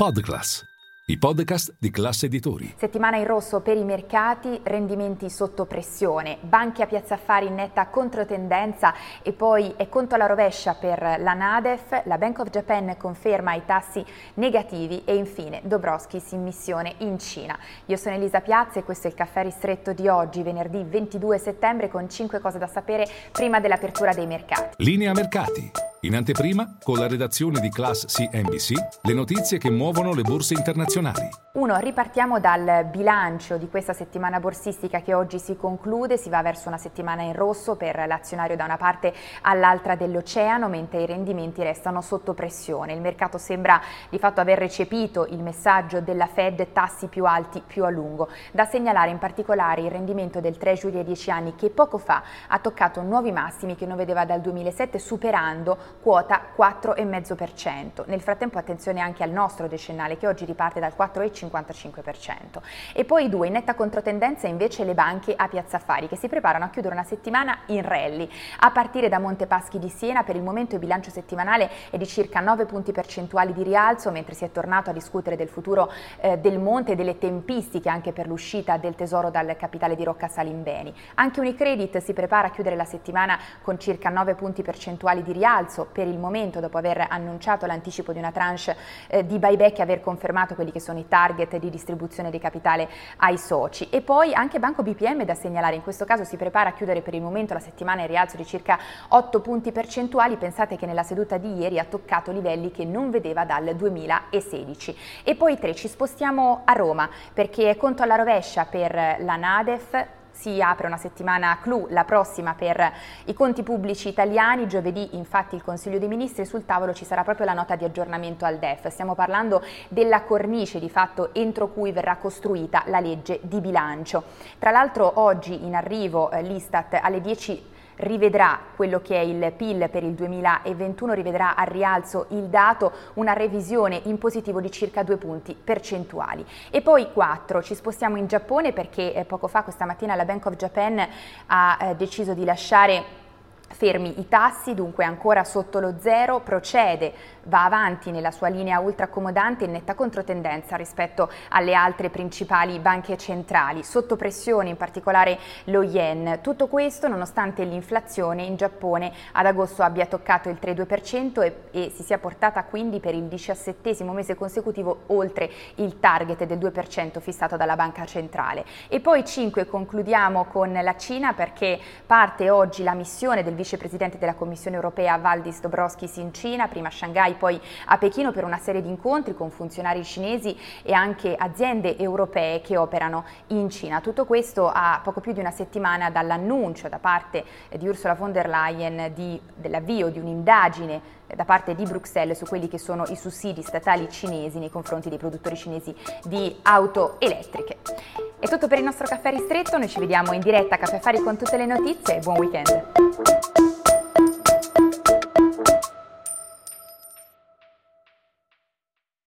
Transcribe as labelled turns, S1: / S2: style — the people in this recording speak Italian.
S1: Podclass, i podcast di classe editori.
S2: Settimana in rosso per i mercati, rendimenti sotto pressione, banche a piazza affari in netta controtendenza e poi è conto alla rovescia per la Nadef, la Bank of Japan conferma i tassi negativi e infine Dobrovskis in missione in Cina. Io sono Elisa Piazza e questo è il caffè ristretto di oggi, venerdì 22 settembre con 5 cose da sapere prima dell'apertura dei mercati.
S1: Linea mercati. In anteprima, con la redazione di Class CNBC, le notizie che muovono le borse internazionali.
S2: 1. Ripartiamo dal bilancio di questa settimana borsistica che oggi si conclude, si va verso una settimana in rosso per l'azionario da una parte all'altra dell'oceano, mentre i rendimenti restano sotto pressione. Il mercato sembra di fatto aver recepito il messaggio della Fed tassi più alti più a lungo. Da segnalare in particolare il rendimento del Treasury a 10 anni che poco fa ha toccato nuovi massimi che non vedeva dal 2007 superando quota 4,5%. Nel frattempo attenzione anche al nostro decennale che oggi riparte dal 4,55%. E poi due, in netta controtendenza invece le banche a Piazza Affari che si preparano a chiudere una settimana in rally. A partire da Montepaschi di Siena per il momento il bilancio settimanale è di circa 9 punti percentuali di rialzo mentre si è tornato a discutere del futuro eh, del monte e delle tempistiche anche per l'uscita del tesoro dal capitale di Rocca Salimbeni. Anche Unicredit si prepara a chiudere la settimana con circa 9 punti percentuali di rialzo basso per il momento dopo aver annunciato l'anticipo di una tranche eh, di buyback e aver confermato quelli che sono i target di distribuzione di capitale ai soci. E poi anche Banco BPM da segnalare, in questo caso si prepara a chiudere per il momento la settimana in rialzo di circa 8 punti percentuali, pensate che nella seduta di ieri ha toccato livelli che non vedeva dal 2016. E poi tre, ci spostiamo a Roma perché è conto alla rovescia per la Nadef, si apre una settimana clou, la prossima per i conti pubblici italiani. Giovedì infatti il Consiglio dei Ministri sul tavolo ci sarà proprio la nota di aggiornamento al DEF. Stiamo parlando della cornice di fatto entro cui verrà costruita la legge di bilancio. Tra l'altro oggi in arrivo eh, l'Istat alle 10 rivedrà quello che è il PIL per il 2021, rivedrà al rialzo il dato, una revisione in positivo di circa due punti percentuali. E poi 4, ci spostiamo in Giappone perché eh, poco fa questa mattina la Bank of Japan ha eh, deciso di lasciare Fermi i tassi, dunque ancora sotto lo zero, procede, va avanti nella sua linea ultraaccomodante in netta controtendenza rispetto alle altre principali banche centrali, sotto pressione in particolare lo yen. Tutto questo nonostante l'inflazione in Giappone ad agosto abbia toccato il 3,2% e, e si sia portata quindi per il diciassettesimo mese consecutivo oltre il target del 2% fissato dalla banca centrale. E poi 5 concludiamo con la Cina perché parte oggi la missione del vicepresidente della Commissione europea Valdis Dobrovskis in Cina, prima a Shanghai, poi a Pechino per una serie di incontri con funzionari cinesi e anche aziende europee che operano in Cina. Tutto questo a poco più di una settimana dall'annuncio da parte di Ursula von der Leyen di, dell'avvio di un'indagine da parte di Bruxelles su quelli che sono i sussidi statali cinesi nei confronti dei produttori cinesi di auto elettriche. È tutto per il nostro caffè ristretto, noi ci vediamo in diretta a Caffè Affari con tutte le notizie e buon weekend!